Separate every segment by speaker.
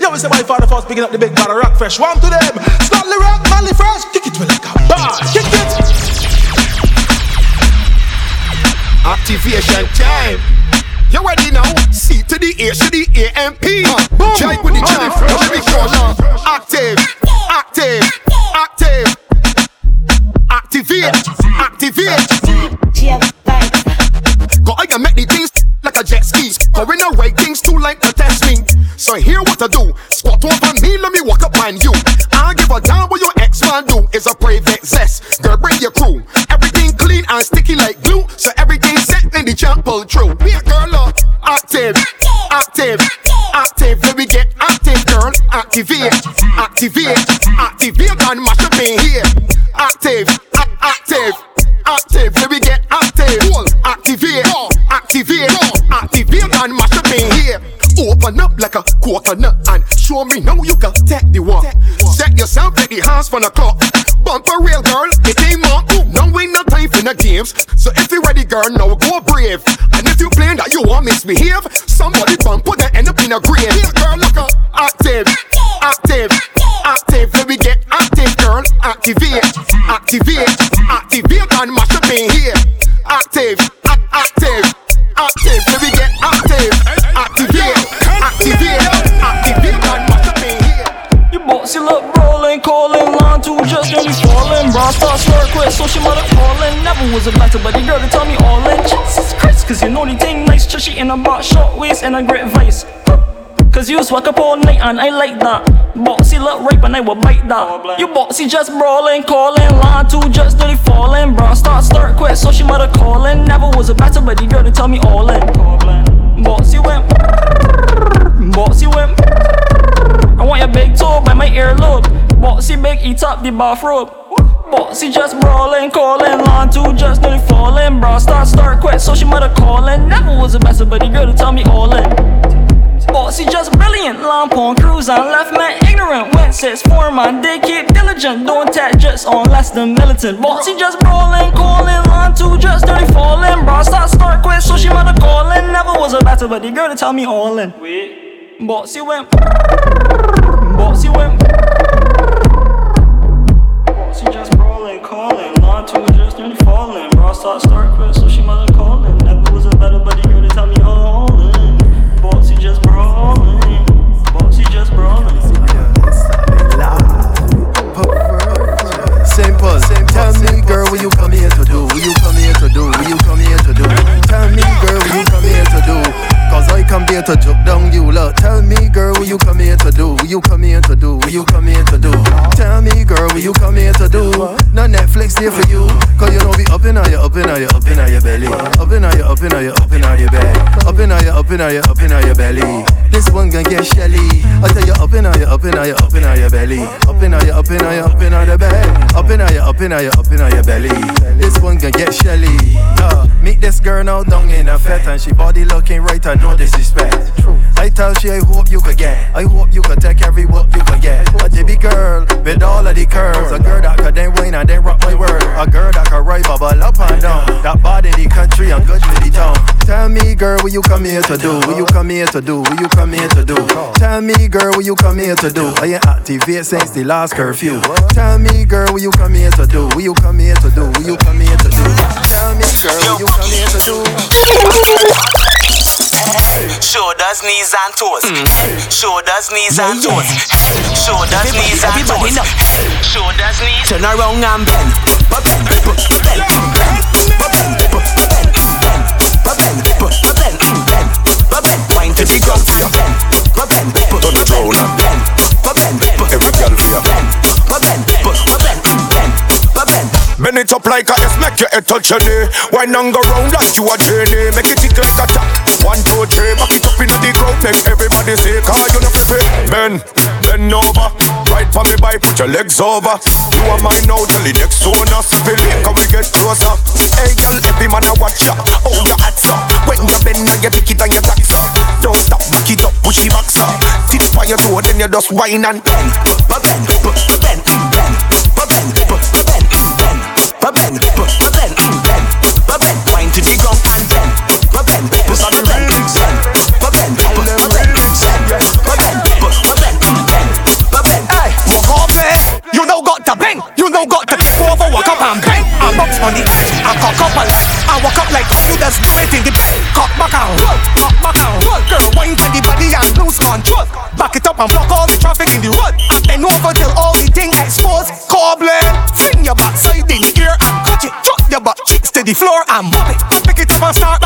Speaker 1: Yo, we say my father first picking up the big bottle of rock fresh. One to them. Stanley rock, Manly fresh. Kick it with like a bar. Kick it.
Speaker 2: Activation time. You ready now? C to the A to the A M P. Uh, boom. Check with the jelly fresh. Jelly fresh. Active. Active. Active. Activate. Activate. Go I can make the things like a jet ski. Going away things too late to test me. So here what to do. Squat over me, let me walk up on you. I give a damn what your ex man do. Is a private zest. Girl, bring your crew. Everything clean and sticky like glue. So everything set in the jump pull through. A girl up. Active. Active. Active. Let me get active, girl. Activate. Activate. Activate and mash up in here. Active. Active. Active, let me get active. Activate, activate, activate and mash up in here. Open up like a coconut and show me now you can take the walk. Set yourself at the house for the clock. Bump a real girl, it ain't more. Now ain't no time for the games. So if you ready, girl, now go brave. And if you playing that you want misbehave, somebody bump put that end up in a grave. Girl, look up. Active, active, active. Let me get active, girl. Activate, activate, activate and mash up in here. Active, active, active. Let me get active, activate, activate, activate and here.
Speaker 3: You bossy look rolling, calling line two just nearly falling. Bra start slur quick, so she mother calling. Never was a better, but the girl to tell me all in. Jesus Christ, cause you know the thing nice, chushy in a box, short waist and a great vice. Cause you swag up all night and I like that. Bossy look rape and I will bite that. You bossy just brawling, calling, line two just dirty falling. Bra start start quick, so she mother calling. Never was a better, but the girl to tell me all in. Bossy went, bossy went. I want your big toe by my earlobe. Bossy big eat up the bathrobe. Bossy just brawling, calling, line two just nearly falling. Bra start start quick, so she mother calling. Never was a better, but girl to tell me all in. Bossy just brilliant, lamp on cruise on left man ignorant. Went six four man, they keep diligent, don't tap just on less than militant. Bossy just brawling, calling, line two just dirty falling. Bro, start start quick, so she mother calling. Never was a better, but the girl to tell me all in. Wait, Bossy went. Bossy went. Bossy just brawling, calling, line two just nearly falling. Bra start start quick, so she mother calling. Never was a better, but the girl to tell me all in. Bossy just brawling, bossy just brawling.
Speaker 4: Simple. Tell me, girl, what you come here to do? What you come here to joke down you, look. Tell me, girl, what you come here to do? What you come here to do? What you come here to do? Tell me, girl, what you come here to do? No Netflix there for you. Cause you know we up in your, up in your, up in your belly. Up in your, up in your, up in your bag. Up in your, up in your, up in your belly. This one gonna get shelly. I tell you, up in your, up in your, up in your belly. Up in your, up in your, up in your bag. Up in your, up in your, up in your belly. This one gonna get shelly. Uh, meet this girl now down in a fat and she body looking right and I tell she I hope you could get. I hope you could take every whoop you could get. A jibby girl with all of the curves. A girl that could then win and then rock my word. A girl that could ride bubble up and down. That body the country and good with the town. Tell me, girl, what you come here to do? What you come here to do? What you come here to do? Tell me, girl, what you come here to do? I ain't activate since the last curfew. Tell me, girl, what you come here to do? What you come here to do? What you come here to do? Tell me, girl, what you come here to do?
Speaker 5: Shoulders, knees and toes. Mm. Shoulders, knees and toes. Shoulders, knees and toes. Shoulders, knees. Turn around and bend. Ba- Bend, ba- bend, bend, bend, ba- bend, ba- bend, bend, ba- bend, ba- bend, bend, ba- bend. Wind to the ground and bend. Ba- bend, ba-
Speaker 6: Turn it round and
Speaker 5: bend, ba- bend. Bend
Speaker 6: it up like a S, make your head touch your knee. Wine and go round like you a journey. Make it tick like a top. One, two, three, back it up in the crowd. Make everybody say, cause you know fi Bend, bend over. Right for me bike, put your legs over. You are mine now, tell the next one us. Feel can we get closer? Hey girl, every man a watch ya. Oh, you hot so. When you bend, now you pick it and you tax up. Don't stop, back it up, push it back up. Tip for your toe, then you just whine and bend.
Speaker 5: ba- bend, bend, bend, and
Speaker 7: block all the traffic in the road. And then over till all the thing exposed. Cobbling, fling your backside in the air and cut it. Drop your butt cheeks to the floor and mop it. Pick it up and start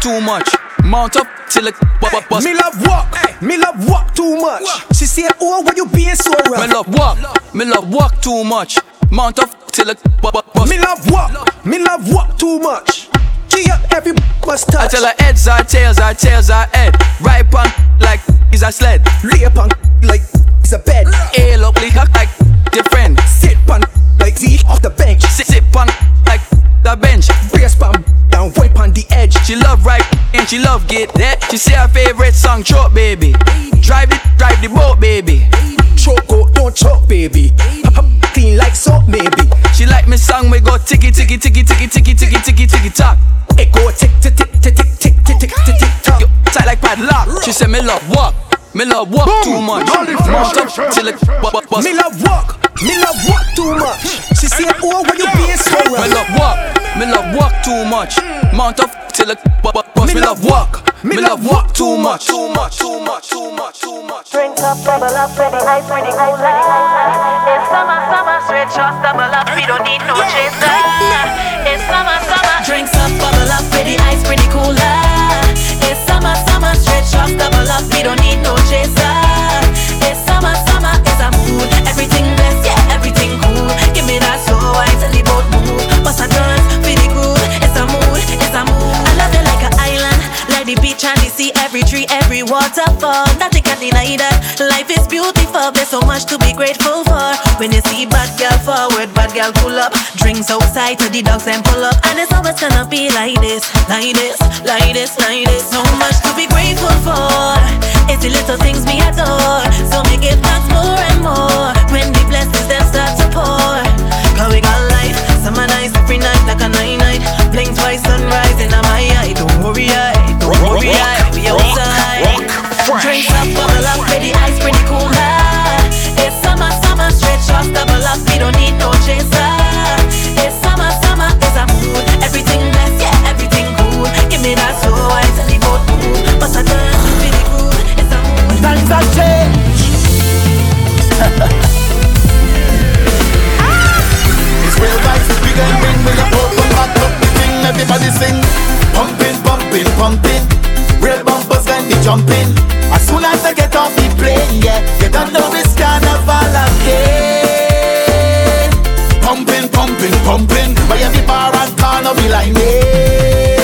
Speaker 8: too much. Mount up till it bu- bu- bust.
Speaker 7: Me love walk, me love walk too much. She say, Oh, why you being so rough?
Speaker 8: Me love walk, me love walk too much. Mount up till it bu- bu- bust.
Speaker 7: Me love walk, me love walk too much. G up every must
Speaker 8: I
Speaker 7: touch.
Speaker 8: tell her heads are tails, are tails are head. Right on like is a sled.
Speaker 7: Lay on like it's a bed.
Speaker 8: Ail up like like the.
Speaker 7: Sit on like Z off the bench.
Speaker 8: Sit sit like the bench.
Speaker 7: Brace palm down, wipe on the edge.
Speaker 8: She love right and she love get that. She say her favorite song, Choke Baby. Drive it, drive the boat, baby.
Speaker 7: Choke out, don't choke, baby. Clean like soap, maybe.
Speaker 8: She like me song, we go ticky ticky ticky ticky ticky ticky ticky ticky tock.
Speaker 7: It go tick tick tick tick tick tick tick tick tick tick tock.
Speaker 8: Yo, tight like padlock. She say me love walk, me love walk too much. Mount up till it bu- bu- bust.
Speaker 7: Me love walk, me love walk too much. She said, Oh, why you being so
Speaker 8: Me love walk, me love walk too much. Mount up till it bu- bu- bust. Me love walk, me love walk too much. Too much, too much, too much, too much.
Speaker 9: Drink up, bubble up, ready, ice, ready, cool, It's summer, summer, straight shots, double up, we don't need no chaser. It's summer, summer. Drinks up, bubble up, ready, ice, pretty cooler. It's every waterfall. Nothing can deny that. Life is beautiful, there's so much to be grateful for. When you see bad girl forward, bad girl pull up. Drinks outside to the dogs and pull up. And it's always gonna be like this, like this, like this, like this. So much to be grateful for. It's the little things we adore. So we give thanks more and more. When the blessings them start to pour. Cause we got life, summer nights, every night like a night night. Blink twice, sunrise Drinks up, bubble up, ready ice, pretty cool. It's summer, summer, straight shots, double up. We don't need no chaser. It's summer, summer, it's a mood. Everything blessed, yeah, everything cool. Give me that slow wine till the boat move. Bust a dance, really good. It's a mood.
Speaker 7: Times have changed.
Speaker 2: It's real vibes, we can bring with a open back up the thing, everybody sing. Pumping, pumping, pumping. Bumpers when they jumping. As soon as I get off the plane, yeah, you don't know it's carnival again. Pumping, pumping, pumping. By every bar and corner be like, yeah.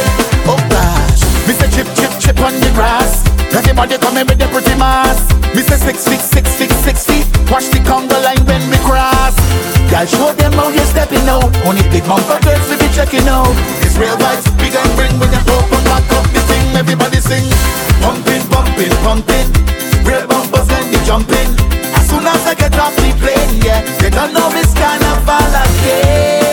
Speaker 2: Oh gosh, Mr. Chip, chip, chip on the grass. Everybody coming with the pretty mask. Mr. Six feet. Watch the Congo line when we cross. Y'all show them how you're stepping out. Only big bumper girls we be checking out. It's real vibes, we can bring with the up the thing. Everybody sing. Pumping, pumping, pumping. Real bumpers when they jumping. As soon as I get off the plane, yeah, they don't know it's carnival again.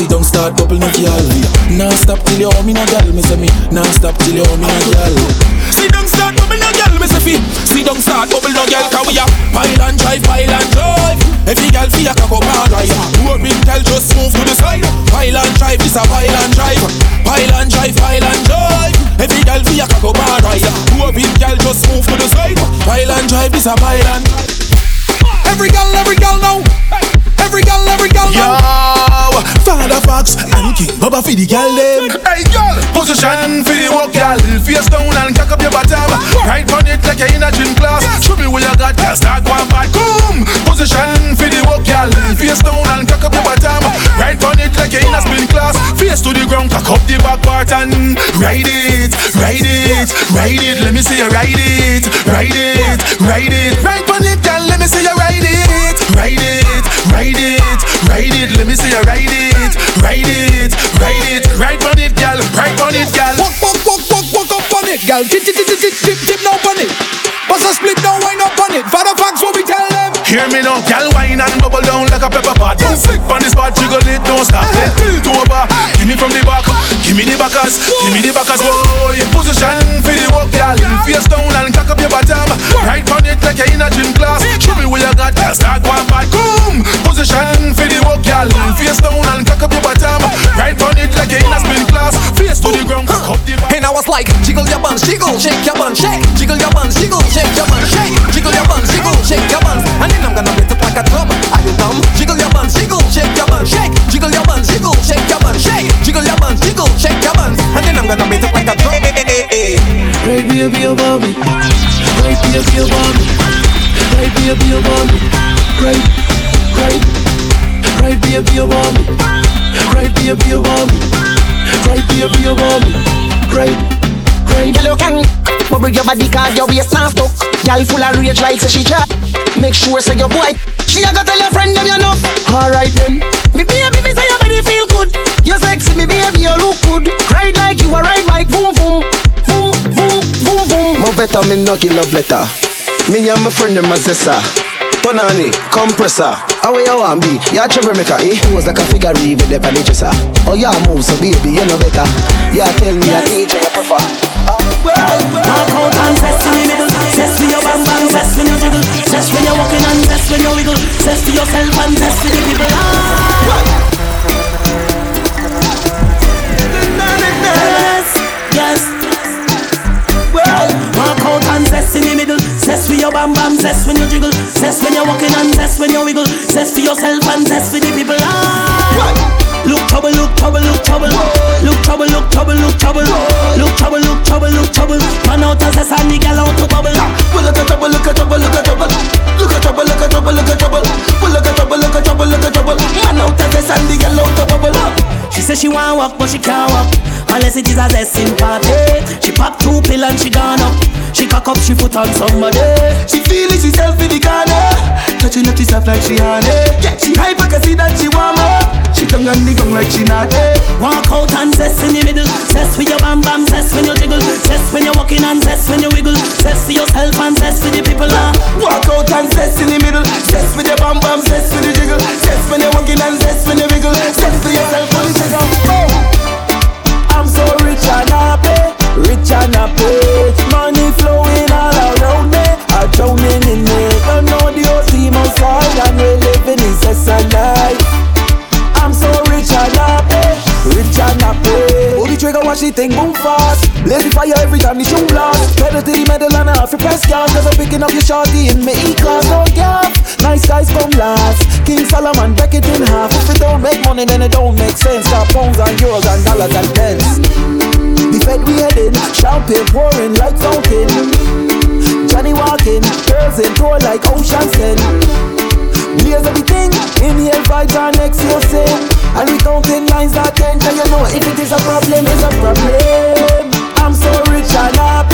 Speaker 10: See don't
Speaker 1: start bubble no girl. Now stop till you owe me no girl, Miss me. Now stop till you owe me no girl. See don't start bubble no girl, Miss Sophie. See don't start bubble no girl, cause we a pile and drive, pile and drive. Every girl feel a cock up and drive. Moving girl just move to the side. Pile and drive, this a pile and drive. Pile and drive, pile and drive. Every girl feel a cock up and drive. Moving girl just move to the side. Pile and drive, this a pile and Every girl, every girl know. Every girl, every girl.
Speaker 6: Yo,
Speaker 1: Father Fox and King Baba for the girl them.
Speaker 6: Hey girl, position for the walk, girl. Face down and cock up your bottom. Right on it like you're in a gym class. Show me where you got, girl. Start going back. Boom. Position for the walk, girl. Face down and cock up your bottom. Right on it like you're in a spin class. Face to the ground, cock up the back part and ride it, ride it, ride it. Let me see you ride it, ride it, ride it. Right on it, girl. Let me see you ride it, ride it, ride it, ride it. Let me see you ride it, ride it, ride it. Right on it, girl. Right on it, girl.
Speaker 1: Walk, walk, walk, walk, walk up on it, girl. Tip, tip, tip, tip, tip, tip, now on it. Bust a split, now wind up on it. Father Fox, what we tell them?
Speaker 6: Hear me now, girl, wine and bubble down like a pepper pot. Don't flick on this spot, jiggle it, don't stop. Then tilt over, give me from the back, give me the backers, give me the backers. Whoa, your position for the walk, girl. Face down and cock up your bottom. Right on it like you're in a gym class. Show me where you got, girl, start going back. Boom, position for the walk, girl. Face down and cock up your bottom. Right on it like you're in a spin class. Face to the ground.
Speaker 11: And I was like, jiggle your buns, jiggle, shake your buns, shake, jiggle your buns, jiggle, shake your buns, shake, jiggle your buns, jiggle, shake your buns, and then I'm gonna beat it like a drum. Are you dumb? Jiggle your buns, jiggle, shake your buns, shake, jiggle your buns, jiggle, shake your buns, shake, jiggle your buns, jiggle, shake your buns, and then I'm gonna beat it like a drum.
Speaker 9: Right baby above me, right baby above me, right baby above me, right, right, right baby above me, right baby above me, right baby above me, right, right.
Speaker 12: Girl, you can bubble your body cause your waist not stuck. Girl full of rage like say she trap. Make sure say your boy. She a go tell your friend them you know. Alright then. Me baby, me say your body feel good. You sexy, me baby, you look good. Ride like you a ride like boom boom, boom boom boom boom.
Speaker 13: More better, me no give love letter. Me and my friend them a sister. Tonani, compressor. How you want be? You a troublemaker, eh? Pose like a figure with the dresser. Oh, yeah, move, so baby, you know better. Yeah, tell me a DJ you prefer.
Speaker 9: Walk out and zest in the middle Zest with your bam bam, zest when you jiggle Zest when you're walking and zest when you wiggle Zest to yourself and zest to the people ah. Yes, yes Well, walk out and zest in the middle Zest with your bam bam, zest when you jiggle Zest when you're walking and zest when you wiggle Zest to yourself and zest for the people ah. Look trouble, look trouble, look trouble Look trouble, look trouble, look trouble Look trouble, look trouble, look trouble Man out as a sand, the gal out to bubble
Speaker 11: Well, look at trouble, look at trouble, look at trouble. Look at trouble, look at trouble, look at trouble. Well, look at trouble, look at trouble, look at trouble. Man out of the sand, the girl out the bubble.
Speaker 9: She say she want walk, but she can't walk Unless it is a zesting party She pop two pill and she gone up She cock up, she foot on somebody
Speaker 11: She feeling herself in the corner, touching up herself like she honey. Yeah, she hype, I can see that she warm up. She tongue and the gong like she naughty.
Speaker 9: Walk out and zest in the middle Zest with your bam bam, zest when you jiggle Zest when you're walking and zest when you wiggle Zest for yourself and zest for the people ah.
Speaker 11: Walk out and zest in the middle, zest with your bam bam, zest with the jiggle, zest when you're walking and zest when you wiggle, zest for yourself. Oh. I'm so rich and happy, rich and happy. Money flowing all around me, I'm drowning in it. Don't know the OC outside and we living is a life. I'm so rich and happy, rich and happy. Trigger, watch the thing move fast. Blaze the fire every time the shoe blast. Pedal to the metal and I have to press gas. Cause I'm picking up your shorty in me E-class. Don't gap, nice guys come last. King Solomon, break it in half. If it don't make money, then it don't make sense. Got pounds and euros and dollars and pence. The Fed we heading, champagne pouring like fountain. Johnny walking, girls in tour like ocean send. Blaze everything, inhale vibes and exhale sing And we counting lines that ten you know if it is a problem, it's a problem. I'm so rich and happy,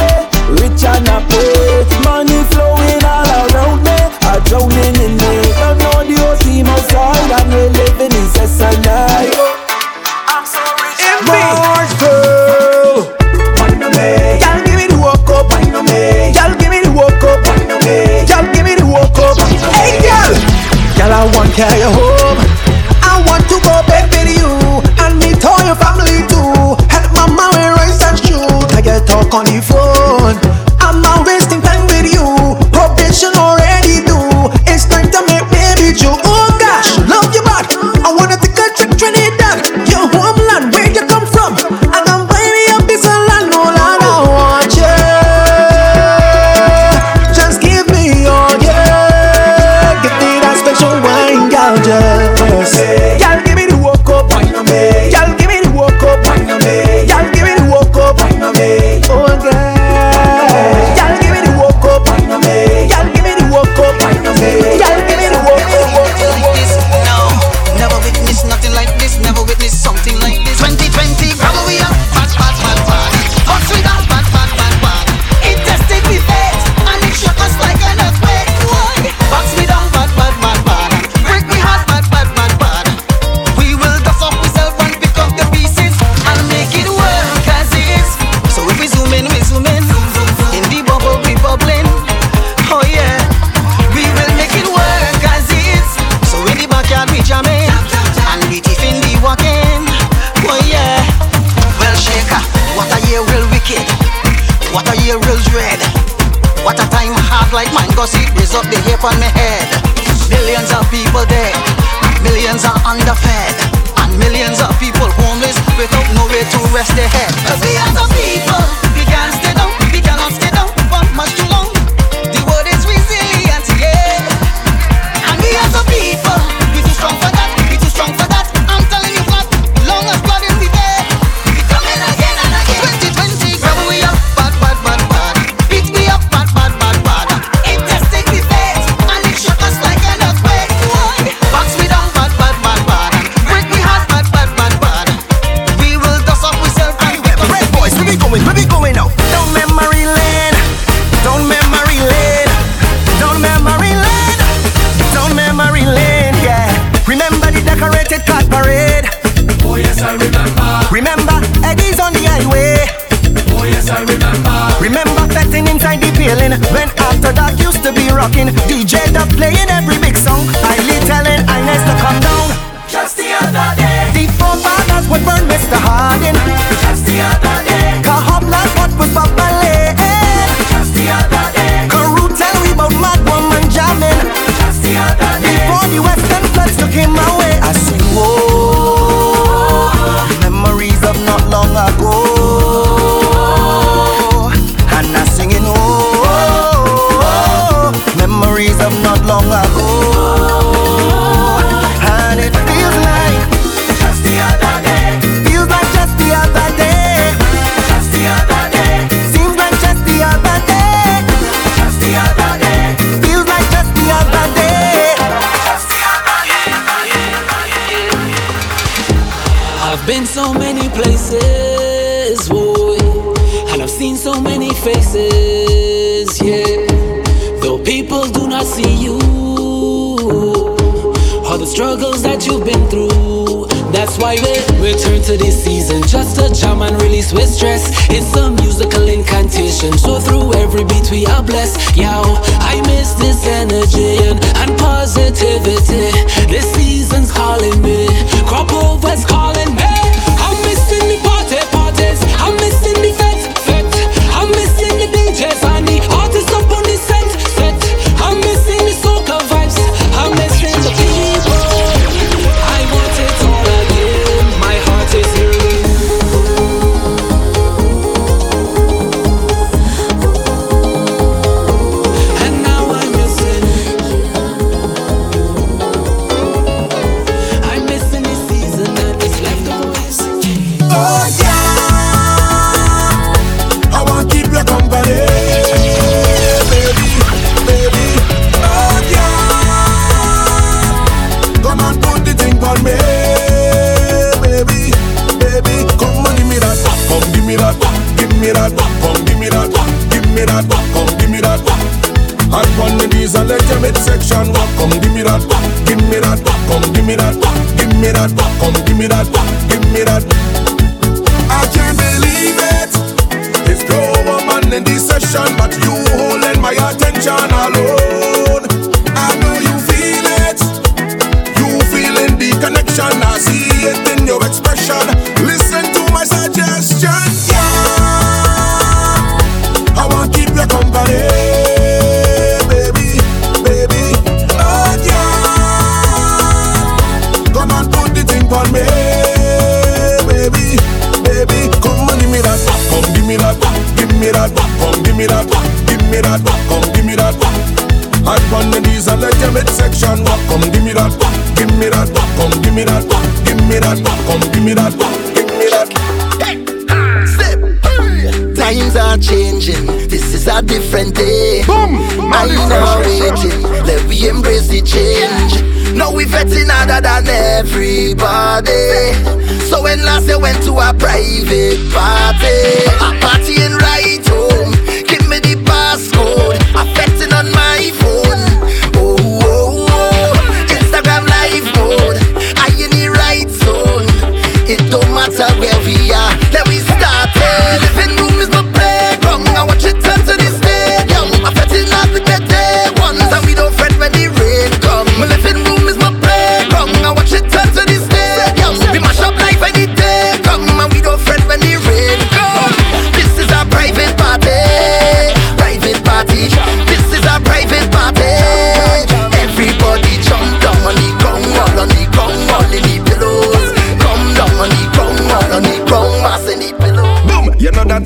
Speaker 14: timeless. Yo, I miss this energy.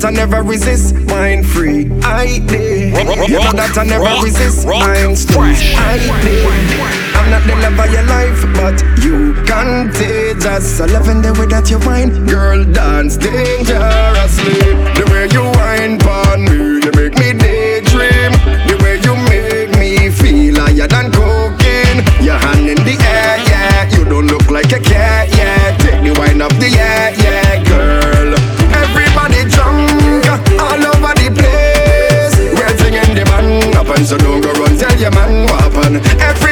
Speaker 15: that I
Speaker 2: never resist, mind free. I did. You know that I never rock, resist, rock, mind fresh. I did. I'm not the love of your life, but you contagious. I loving the way that you whine, girl, dance dangerously. The way you whine, pon me, Every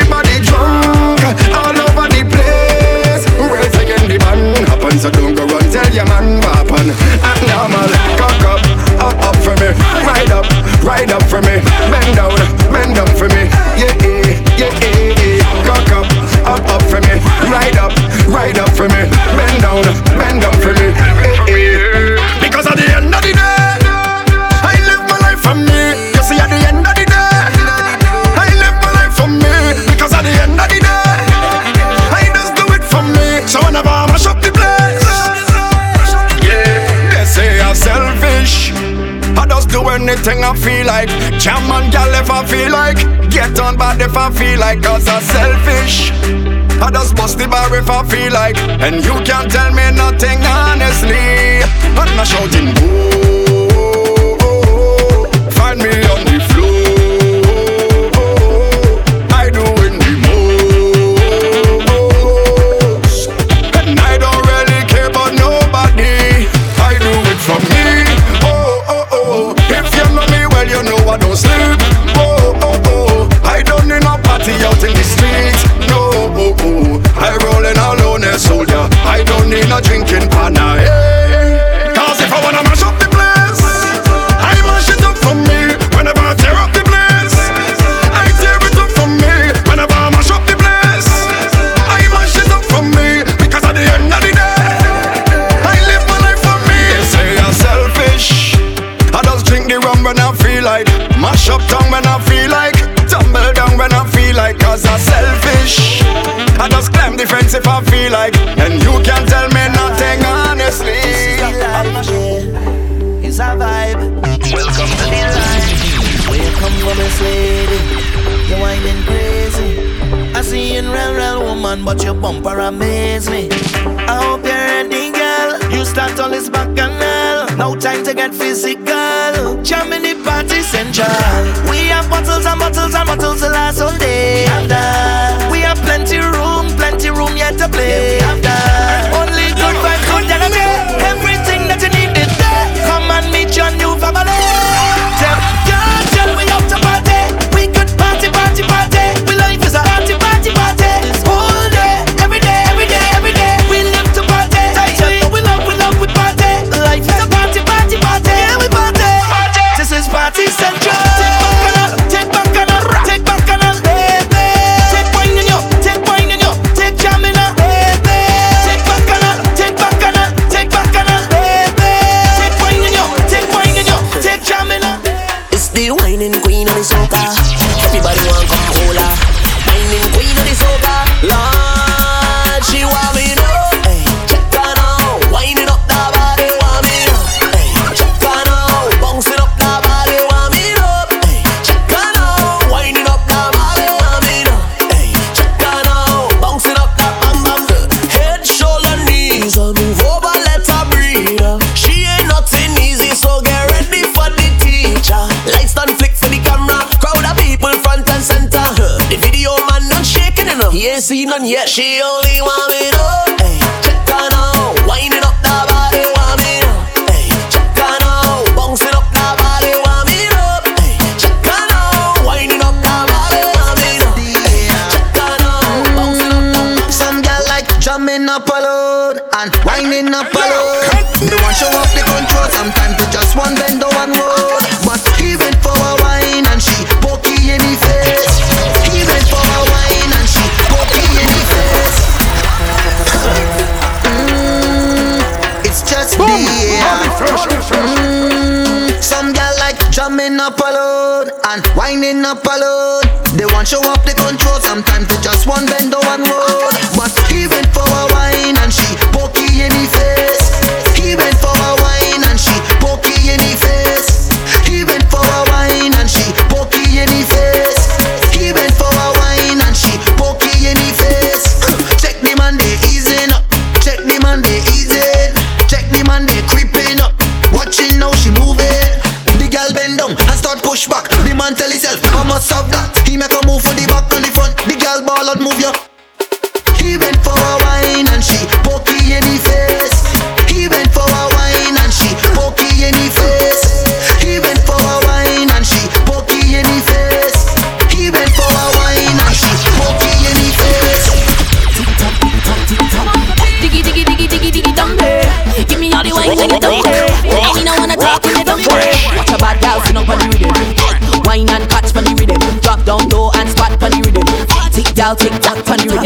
Speaker 2: anything I feel like. Jam and gal if I feel like. Get on bad if I feel like. Cause I'm selfish. I just bust the bar if I feel like. And you can't tell me nothing honestly. I'm not shouting, boo. Find me on the floor. sense if I feel like, and you can't tell me nothing honestly. This is yeah.
Speaker 14: It's a vibe. Welcome to the life. Welcome to this lady. You're whining crazy. I see you in real, real woman, but your bumper amaze me. I hope you're ready, girl. You start all this back and no time to get physical. Jamming the party central. We have bottles and bottles and bottles to last all day. We have that. We have plenty room, plenty room yet to play. We have that. Only good vibes, good energy. Everything that you need is there. Come and meet your new family.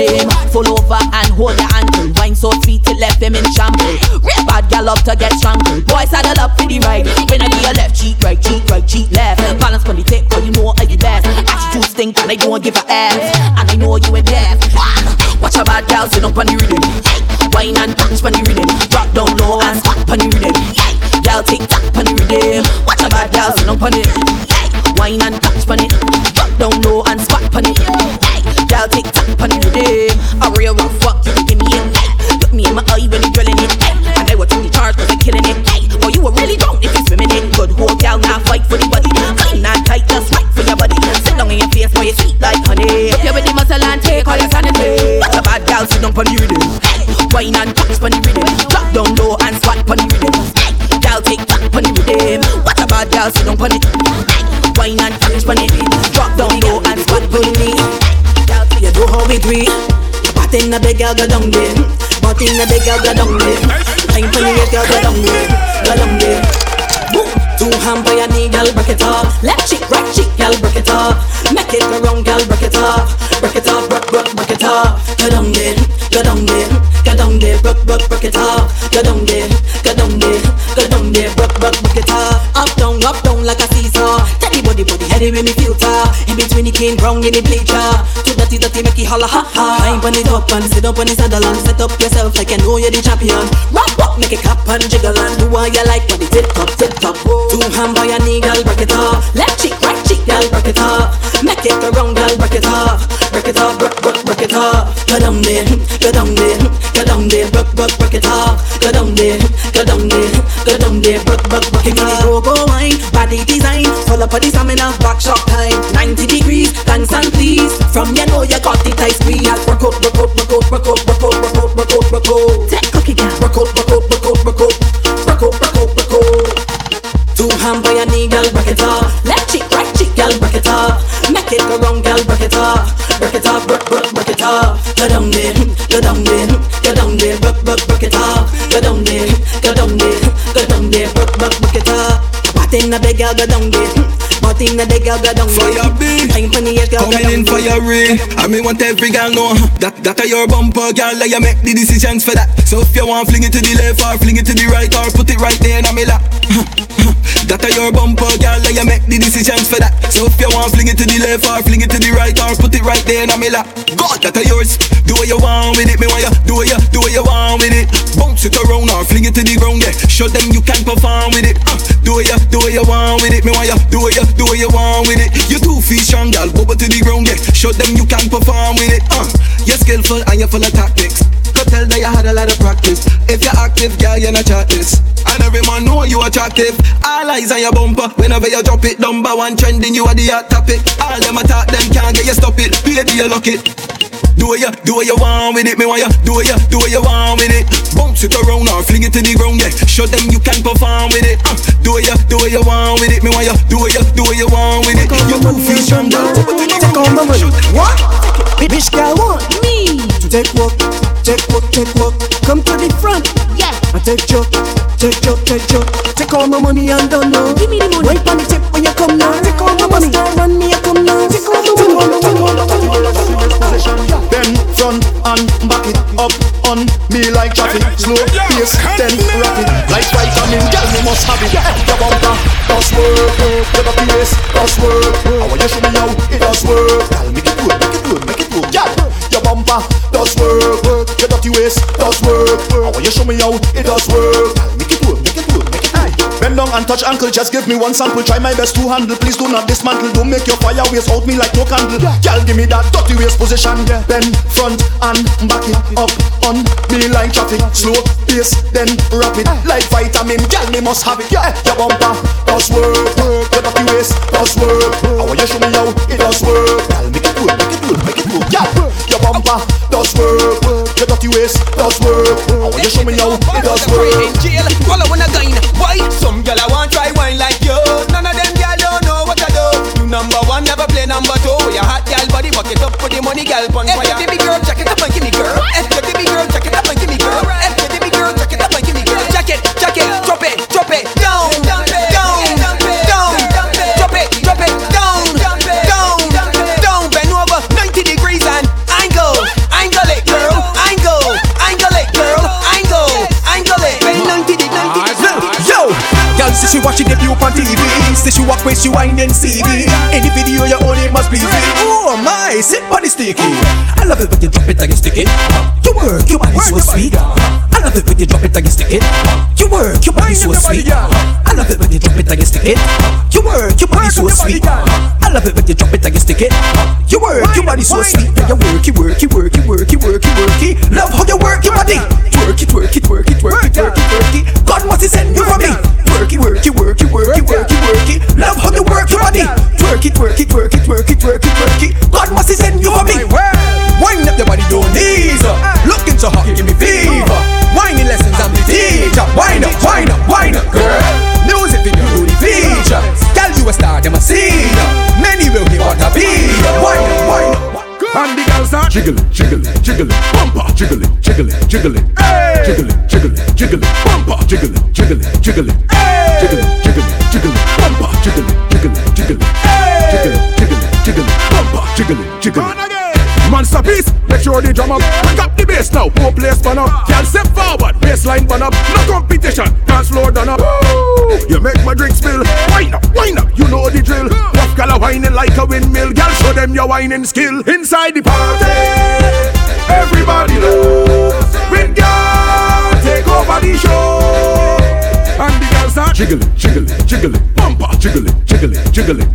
Speaker 16: them. Fall over and hold your ankle. Wine so sweet it left them in shambles. Rip bad gal up to get strangled. Boy saddle up for the ride. When I do your left cheek, right cheek, right cheek, left. Balance on the tip, cause you know I the best. Attitude stink and I don't give a F. And I know you ain't deaf. Watch your bad gals sit up on the rhythm. Wine and dance on the rhythm.
Speaker 9: Wine and touch on it. Drop down low and squat it. Gal, you know how we do it. But in the big gal go down there. But in the big gal go down there. Time for the gal go down there. Go down there. Two hand by your knee, gal, break it off. Left cheek, right cheek, gal, break it off. Make it go round, gal, break it off. Break it off, break, break, break it off. Go down there, go down there, go down there, break, break, break it off. Go down there, go down there, go down there, break, break, break it off. Up down, up down like a seesaw. Teddy body, body, heady when me filter. In between the cane, brown in the bleacher. Too dirty, dirty, make it holla ha ha. Climb on it up and sit up on the saddle and set up yourself like you know you're the champion. Rock, rock, make it clap and jiggle and do what you like, body tip top, tip top. Two hand by your knee, girl, break it off. Left cheek, right cheek, girl, break it off. Make it go round, girl, break it off. Break it off, break, break, break it off. Go down there, go down there, go down there, break, break, break it off. Go down there, go down there, go down there, break, break, break it off. Go, go, wine, body design, full up of the stamina, back shot time. 90 degrees, dance and please. From you know you got the tight squeeze. Rock out, rock out, rock out, rock out, rock out, rock out, rock out, rock out. Take cookie, girl. Rock out, rock go round, girl, break it off. Break it off, break, break, break it off. Go down there, go down there, go down there, break, break, break it off. Go down there, go down there, go down there, break, break, break it off. What in the big girl, go down there. What in the girl, go down there.
Speaker 17: Fire big,
Speaker 9: Time for the girl,
Speaker 17: coming in fiery. I mean, want every girl know that that are your bumper, girl. Like you make the decisions for that. So if you want, fling it to the left or fling it to the right or put it right there in my lap. That are your bumper, girl. Like you make the decisions for that. So if you want, fling it to the left or fling it to the right or put it right there in my lap. God, that are yours. Do what you want with it, me want you. Do what you, do what you want with it. Bounce it around or fling it to the ground, yeah. Show them you can perform with it. Uh, do what you, do what you want with it, me want you. Do what you, do what you want with it. You two feet strong, girl. Bubble to the ground, yeah. Show them you can perform with it. Uh, you're skillful and you're full of tactics. Could tell that you had a lot of practice. If you're active, girl, you're not this. And every man know you attractive. All eyes on your bumper. Whenever you drop it, number one trending, you are the hot topic. All them attack them can't get you stop it. Baby, you lock it. Do what you, do what you want with it, me want you. Do what you, do what you want with it. Bounce it around or fling it to the ground, yeah. Show them you can perform with it. Uh, do what you, do what you want with it, me want you. Do what you, do what you want with it. You two feet strong, girl.
Speaker 18: Take all my money. What? Bitch girl want me to take walk, take walk, take walk. Come to the front. Yeah. I take joke, take joke, take joke. Take all my money and don't know. Give me the money. Wait on the tip when you come now. Take all my money. Run me, I come now. Take all my money. Take all my money.
Speaker 2: Then front and back it up on me like traffic. Slow pace, then rapid. Like vitamin, girl, you must have it. Your bumper does work, your body waist does work. I want you show me how it does work. Girl, make it good, make it good, make it good. Yeah, your bumper does work, your dirty waist does work. I want you show me how it does work. It good, make it good, make it good. Bend down and touch ankle, just give me one sample. Try my best to handle, please do not dismantle. Don't make your fire waste out me like no candle. Girl, give me that dirty waist position. Bend front and back it up on me like traffic. Slow pace, then rapid like vitamin. Girl, me must have it. Yeah, your bumper does work, your dirty waist does work. I want you show me how it does work. Girl, make it good, make it good, make it good. Yeah, your bumper does work, your dirty waist does work. I want you show me how it does work.
Speaker 19: jail. All I gain. Why? Some girl I want try wine like you. None of them girl don't know what I do. You number one, never play number two. Your hot girl body, buck it up for the money, girl pon fire. Give me girl, jack it up and give me girl. Give me girl, jack it up and give me girl. Give me girl, jack it up and give me girl. Jack it,
Speaker 20: say she watching the view on TV. Say she walk when she wine and CV. Any video you own it must please me. Oh my, sit on the sticky. I love it when you drop it you stick it. You work, your body so sweet. I love it when you drop it you stick it. You work, your body so sweet. I love it when you drop it you stick it. You work, your body so sweet. I love it when you drop it you stick it. You work, your body so sweet. And you work, you work, you work, you work, you work, you work it. Love how you work your body. Twerk it, twerk it, twerk it, twerk it, twerk it, twerk it. God must he send you for me. Wind up your body, don't knees up. Ah. Looking so hot, give me fever. Whining lessons, I'm the teacher. Wind up, wind up, wind up, girl. Music video, do the feature. Girl, you a star, them a see ya. Many will hear what I be. Wind up, wind up.
Speaker 6: And the girls start jiggling, jiggling, jiggling, bumper, jiggling, jiggling, jiggling, jiggling, jiggling, jiggling, bumper, jiggling, jiggling, jiggling, jiggling, jiggling. Monster piece, make sure the drum up. Pick up the bass now, four place burn up. Can't step forward, baseline burn up. No competition, dance floor done up. You make my drink spill. Wind up, wind up, you know the drill. Rough a whining like a windmill. Gal show them your whining skill. Inside the party, everybody knows. When gal take over the show. The girls start jiggling, jiggling, jiggling, bumper, jiggling, jiggling, jiggling,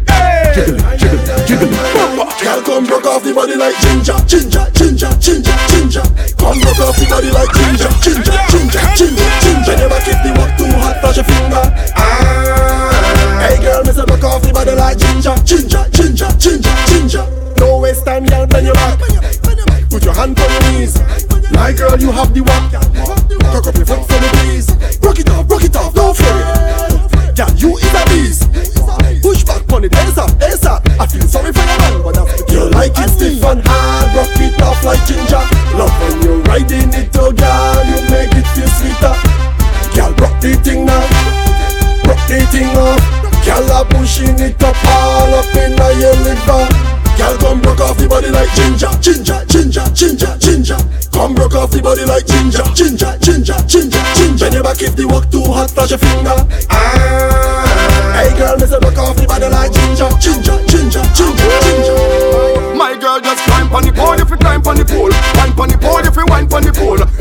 Speaker 6: jiggling, jiggling, jiggling, bumper.
Speaker 21: Girl, come broke off the body like ginger, ginger, ginger, ginger, ginger. Come broke off the body like ginger, ginger, ginger, ginger, ginger. Never keep the work too hot, touch your finger. Ah. Hey girl, me say broke off the body like ginger, ginger, ginger, ginger, ginger. No waste time, girl, bend your back. Put your hand on your knees. My girl, you have the work. Cock up your foot for the breeze. Rock it off, rock it off, stiff and hard. Rock it off like ginger. Love when you're riding it, oh girl, you make it feel sweeter. Girl, rock the thing now, rock the thing off. Girl, are pushing it up all up in your liver. Girl, come broke off the body like ginger, ginger, ginger, ginger, ginger. Come broke off the body like ginger, ginger, ginger, ginger, ginger. When you back if the work too hot, touch your finger. Ah, hey girl, me say broke off the body like ginger, ginger, ginger, ginger, ginger.
Speaker 6: Just climb on the pole if you climb on the pole. Wine on the pole if you wine on the pole.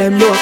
Speaker 6: The
Speaker 22: scene,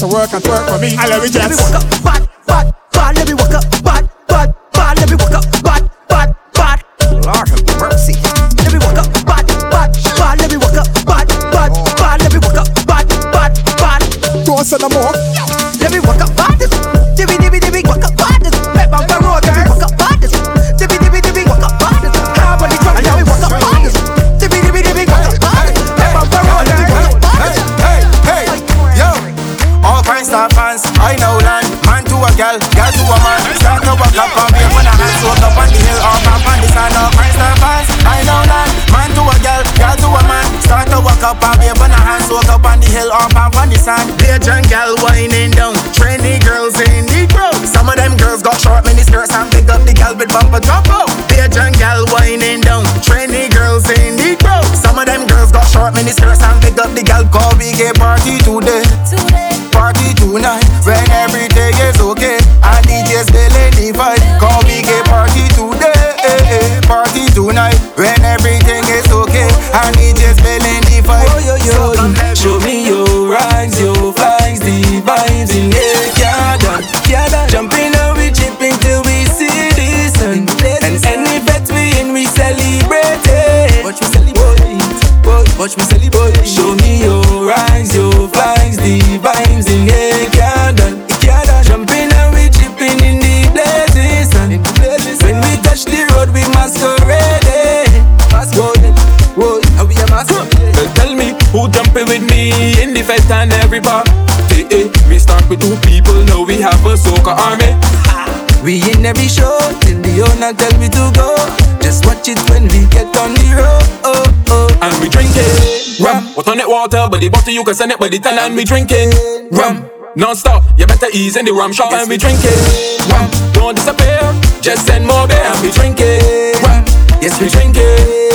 Speaker 22: to
Speaker 23: work and twerk for me. I love
Speaker 19: it, yes.
Speaker 11: gonna tell me
Speaker 19: to go. Just watch it when we get on the road. Oh, oh.
Speaker 11: And we drinking rum. What on that water, but the bottle you can send it, but the ten and we drinking rum. Non-stop, you better ease in the rum shop and we drinking rum. Don't disappear, just send more beer and we drinking rum. Yes, we drinking.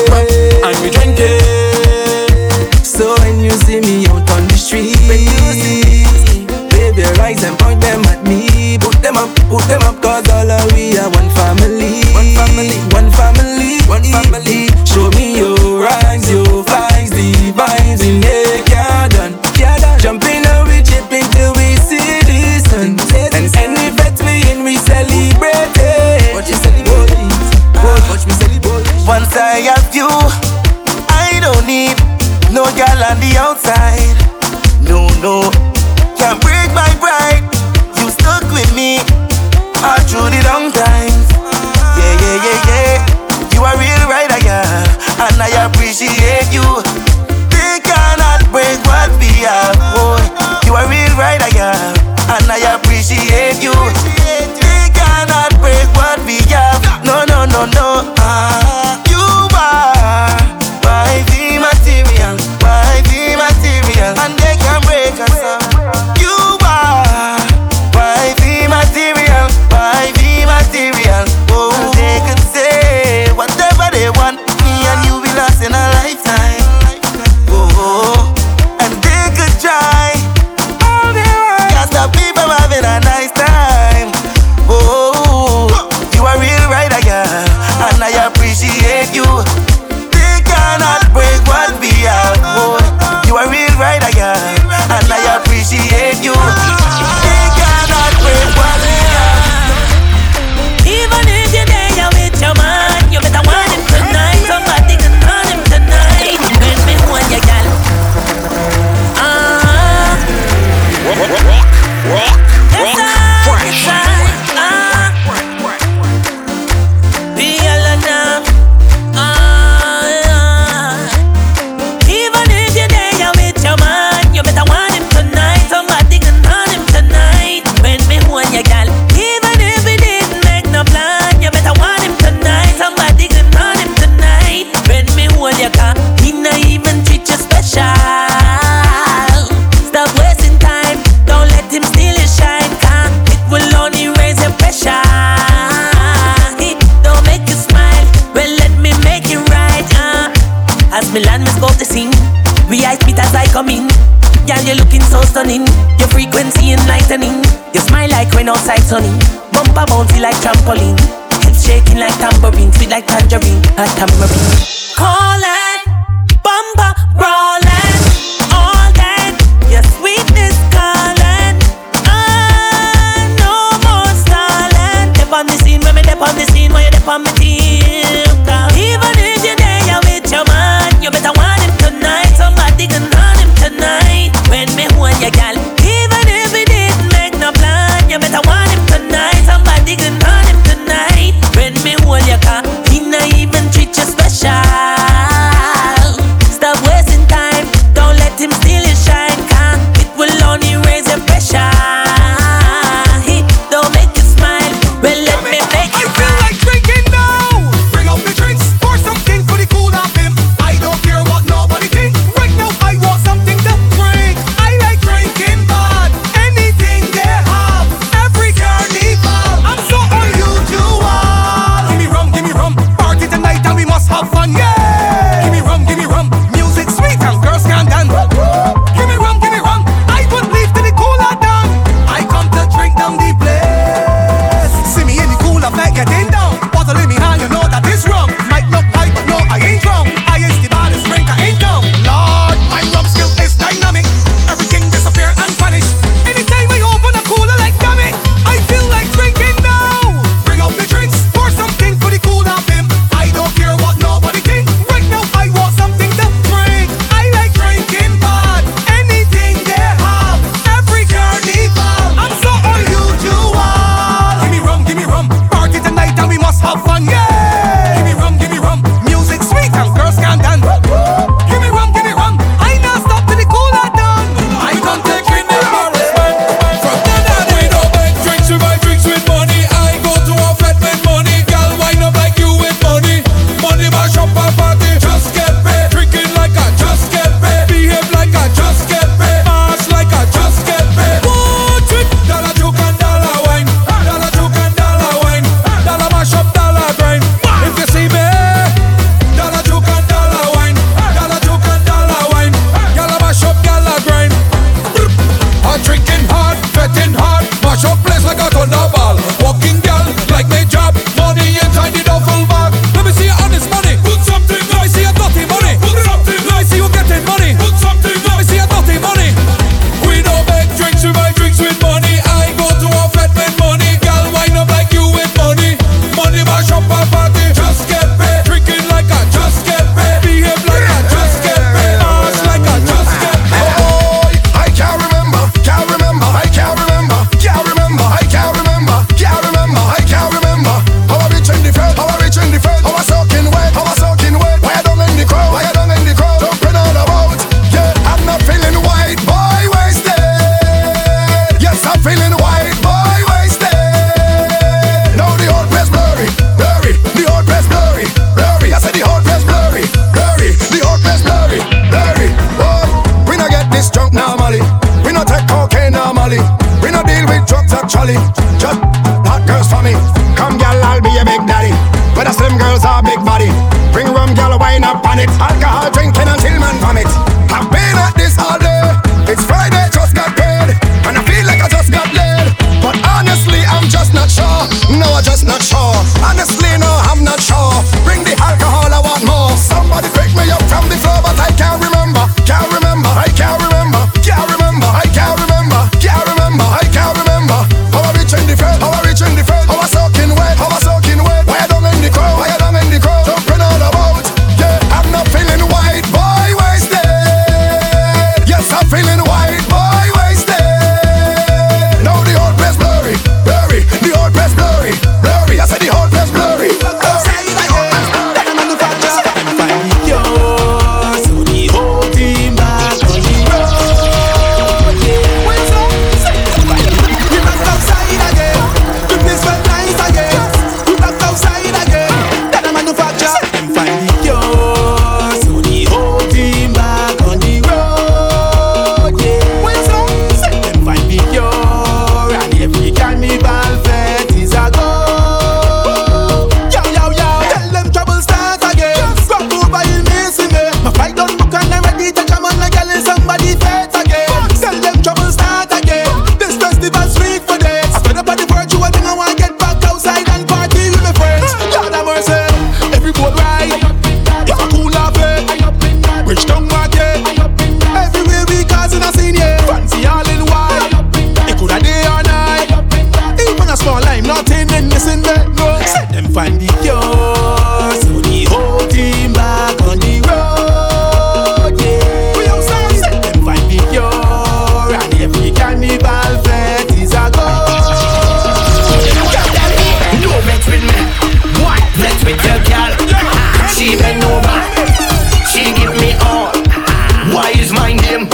Speaker 12: Noah is my name.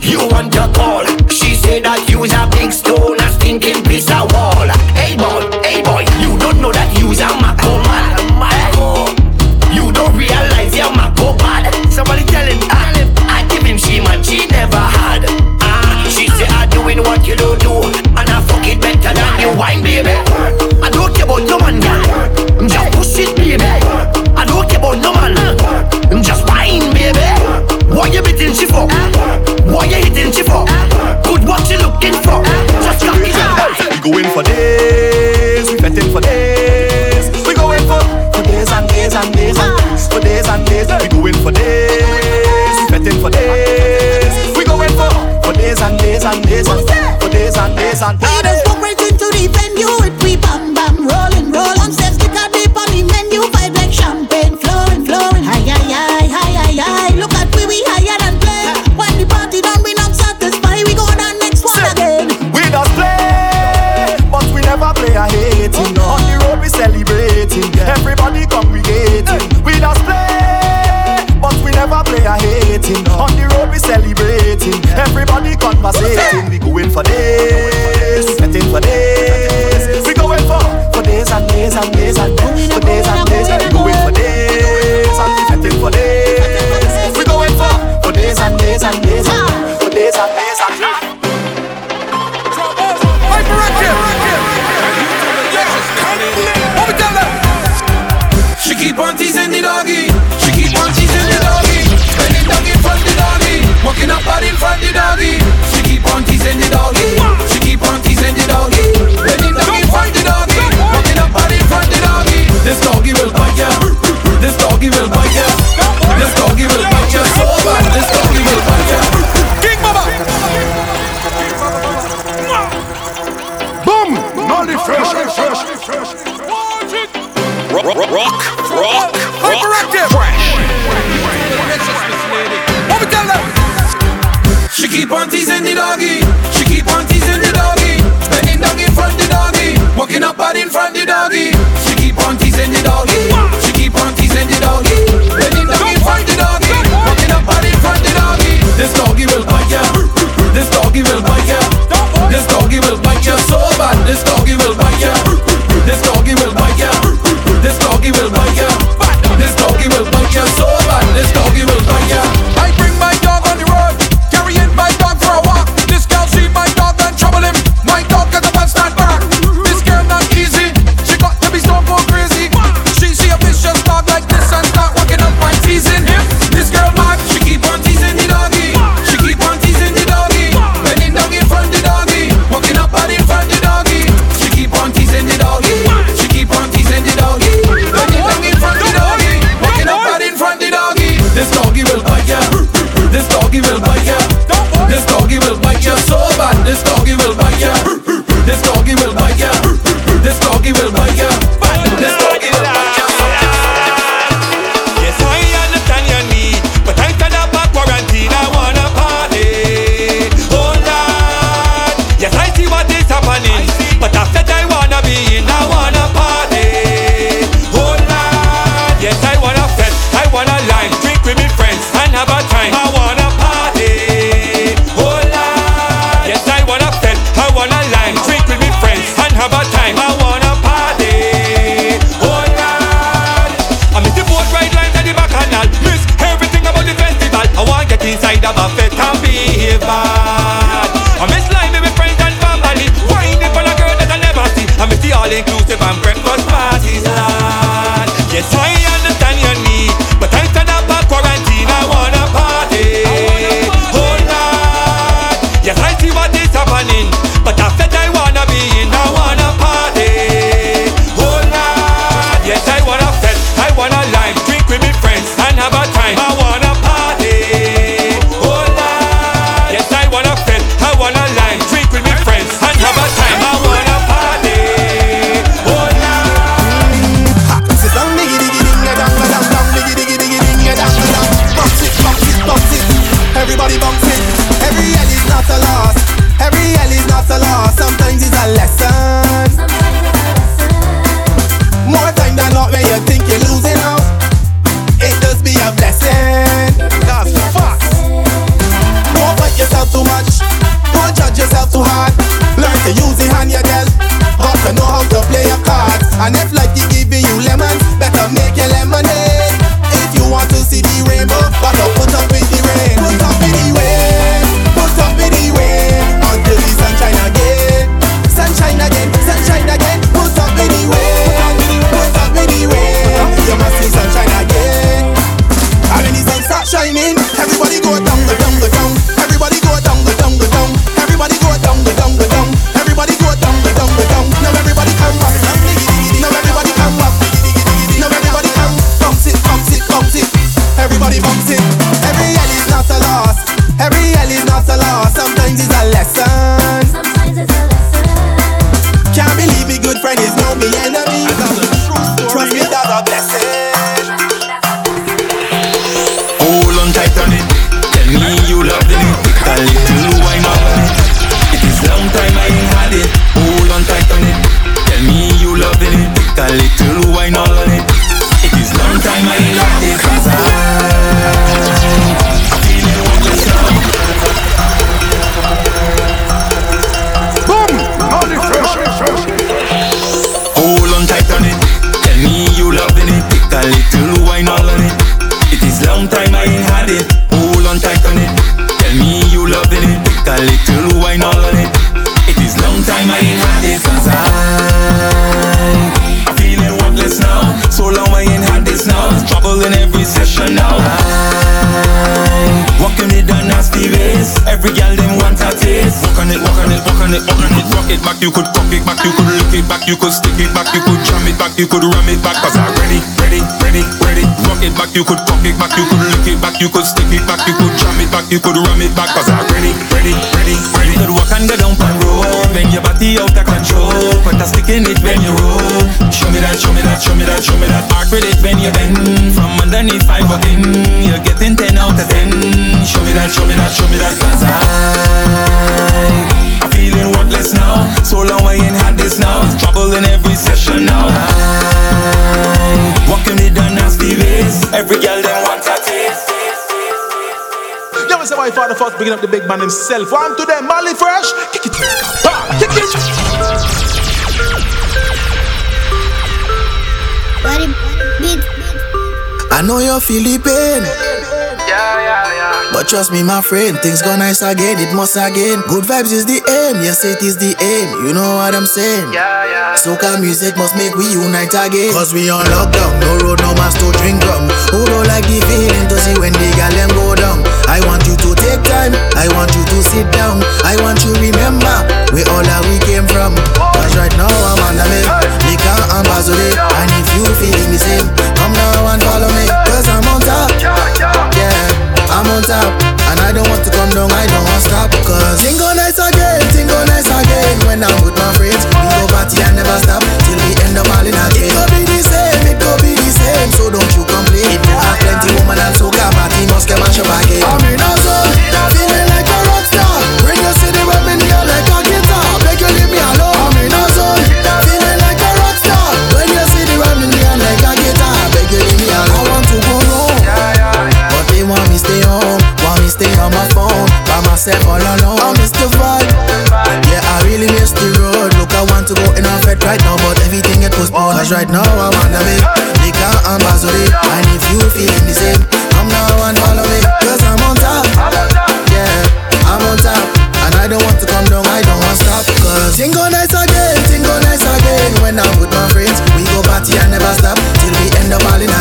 Speaker 12: You want
Speaker 14: your call.
Speaker 1: doggy. She keep on teasing the doggy. Spitting dog in front the doggy. Walking up out in front the doggy. She keep on teasing the doggy. She keep on teasing the doggy. Spitting dog in front the doggy. Walking up out in front the doggy. This doggy will bite ya. This doggy will bite back,
Speaker 12: you
Speaker 24: could ram it back. Cause I'm ready, ready, ready, ready. Rock it back, you could cock it back, you could lick it back, you could stick it back, you could jam it back, you could ram it back. Cause I'm ready, ready, ready, ready.
Speaker 25: You could walk and go down pan road when your body out of control. Put a stick in it when you roll. Show me that, show me that, show me that, show me that. Arc with it when you bend from underneath five again. You're getting ten out of ten. Show me that, show me that, show me that. Cause I, I'm feeling worthless now. So long I ain't had this now. Trouble in every session now. I, walking with the nasty ways. Every girl them want a taste.
Speaker 6: Yo, me say my father first picking up the big man himself. One to them, Mally Fresh. Kick it, ah, kick it.
Speaker 26: Body, beat.
Speaker 14: I know you feel the pain. But trust me, my friend, things go nice again, it must again. Good vibes is the aim, yes, it is the aim. You know what I'm saying? Yeah, yeah. Soca music must make we unite again. Cause we on lockdown, no road, no mask to drink rum. Who don't like the feeling to see when the gal them go down? I want you to take time, I want you to sit down. I want you remember where all that we came from. Cause right now I'm on the way, liquor and bazooka. And if you feeling the same, come now and follow me. Cause on top. And I don't want to come down, I don't want to stop. Cause thing go nice again, thing go nice again. When I'm with my friends, we go party and never stop. Till we end up all in again. It could be the same, it could be the same. So don't you complain. I have plenty woman and soca party must get mash up again. By all alone. I miss the vibe, yeah, I really miss the road. Look, I want to go in a fed right now, but everything get postponed. Cause right now on the way, liquor and bazooka. And if you feeling the same, come now and follow me. Cause I'm on top, yeah, I'm on top. And I don't want to come down, I don't want to stop. Cause go nice again, go nice again. When I'm with my friends, we go party and never stop. Till we end up all in a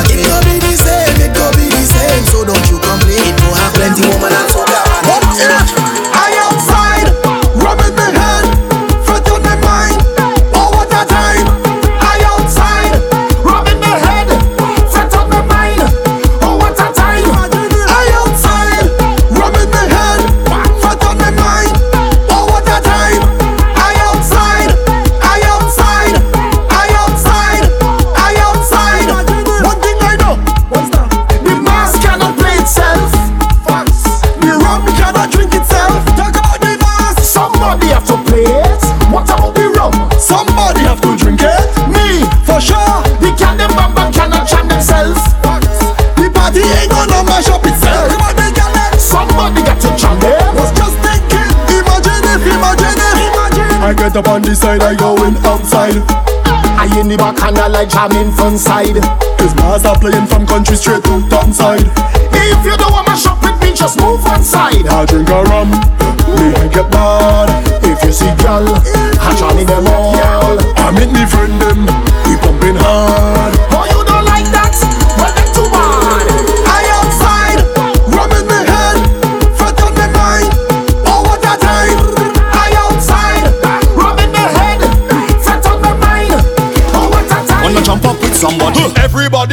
Speaker 21: I up on the side, I going outside. I in the back and I like jamming front side. Cause bars are playing from country straight to town side. If you don't want my shop with me, just move one side. I drink a rum, me I get mad. If you see gal, I jam them all. I meet me friend them,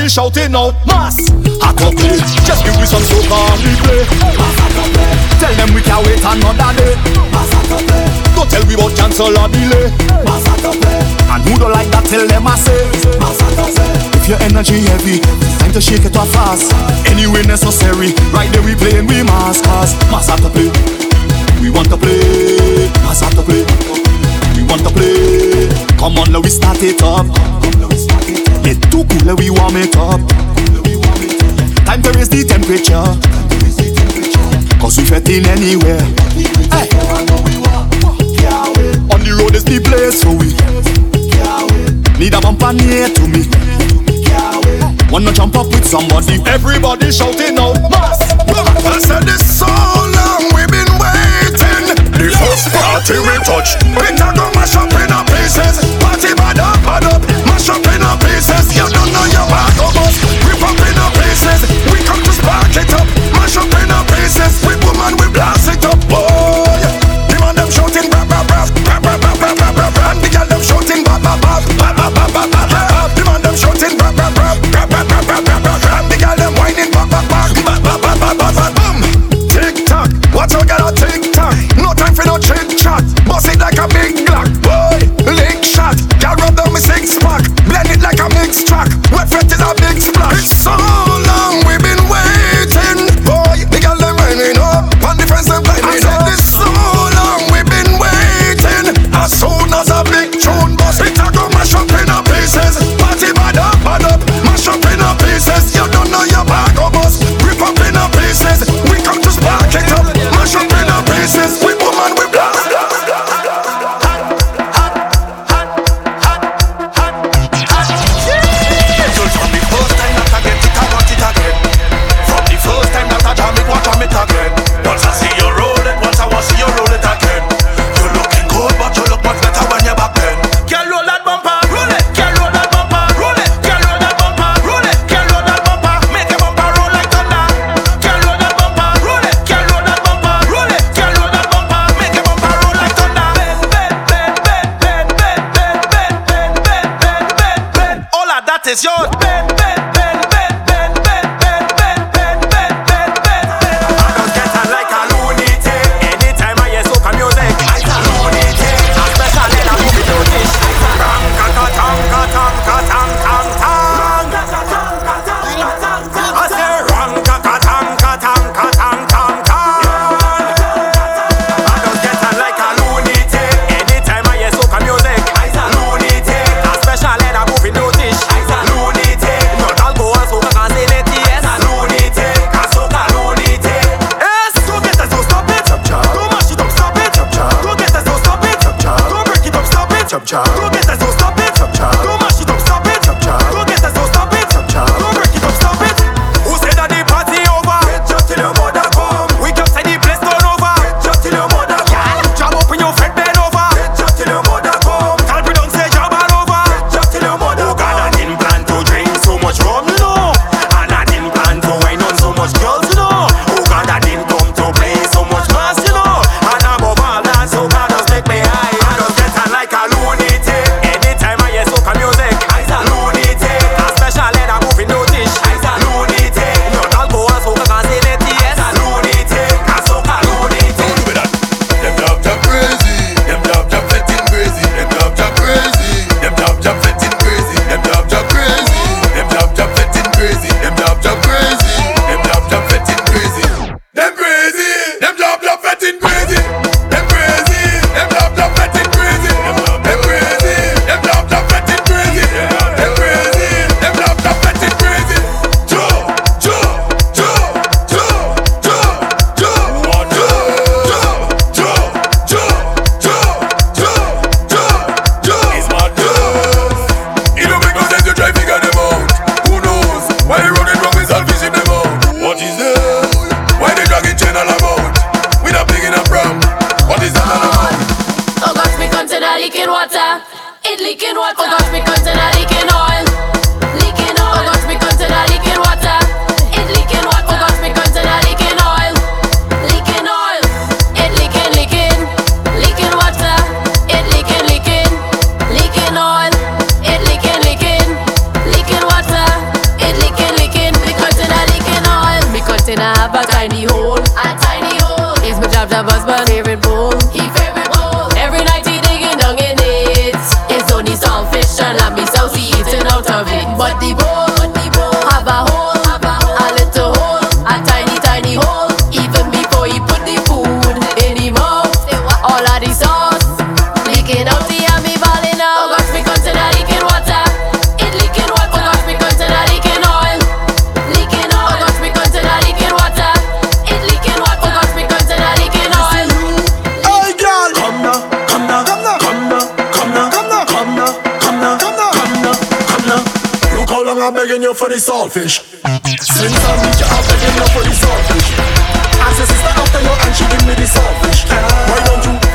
Speaker 2: Everybody shouting out, Mass! Hot up it. Just give me some soca and replay. Tell them we can't wait another day. Don't tell me about cancel or delay. And who don't like that, tell them I say. If your energy heavy, time to shake it off fast. Anyway necessary, right there we playing we mass cause mass to play. We want to play, mass to play. We want to play. Come on, let we start it up. Get too cool, we warm it up. Time to raise the temperature. Cause we fetting anywhere. Hey. On the road is the place for we. Need a bumper near to me. Wanna jump up with somebody? Everybody shouting out, Mass! I said this so long we've been waiting. The first party we
Speaker 21: for the saltfish. Since I meet you, I've taken love for the saltfish. As your sister after you, and she give me the saltfish. Why don't you?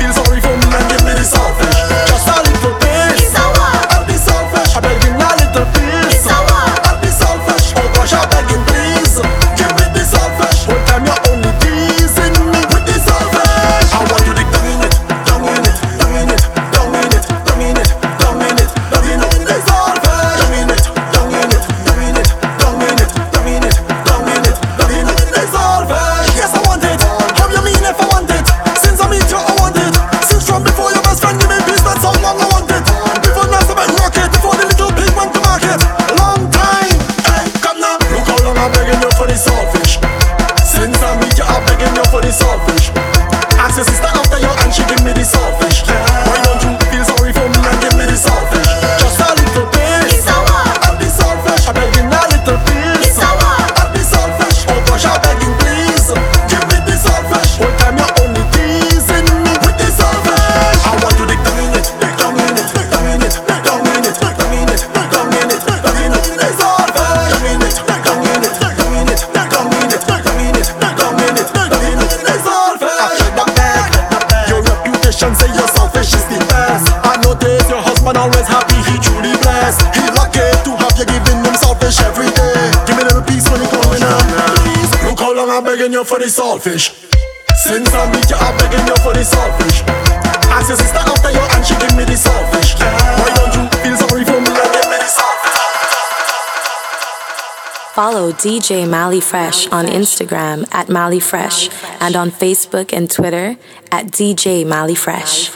Speaker 21: for the saltfish. Since I meet you, I'm begging you for the saltfish. Ask your sister after you, and she give me the saltfish. Why don't you feel sorry for me give me the saltfish?
Speaker 27: Follow DJ Mally Fresh on Instagram at Mally Fresh and on Facebook and Twitter at DJ Mally Fresh.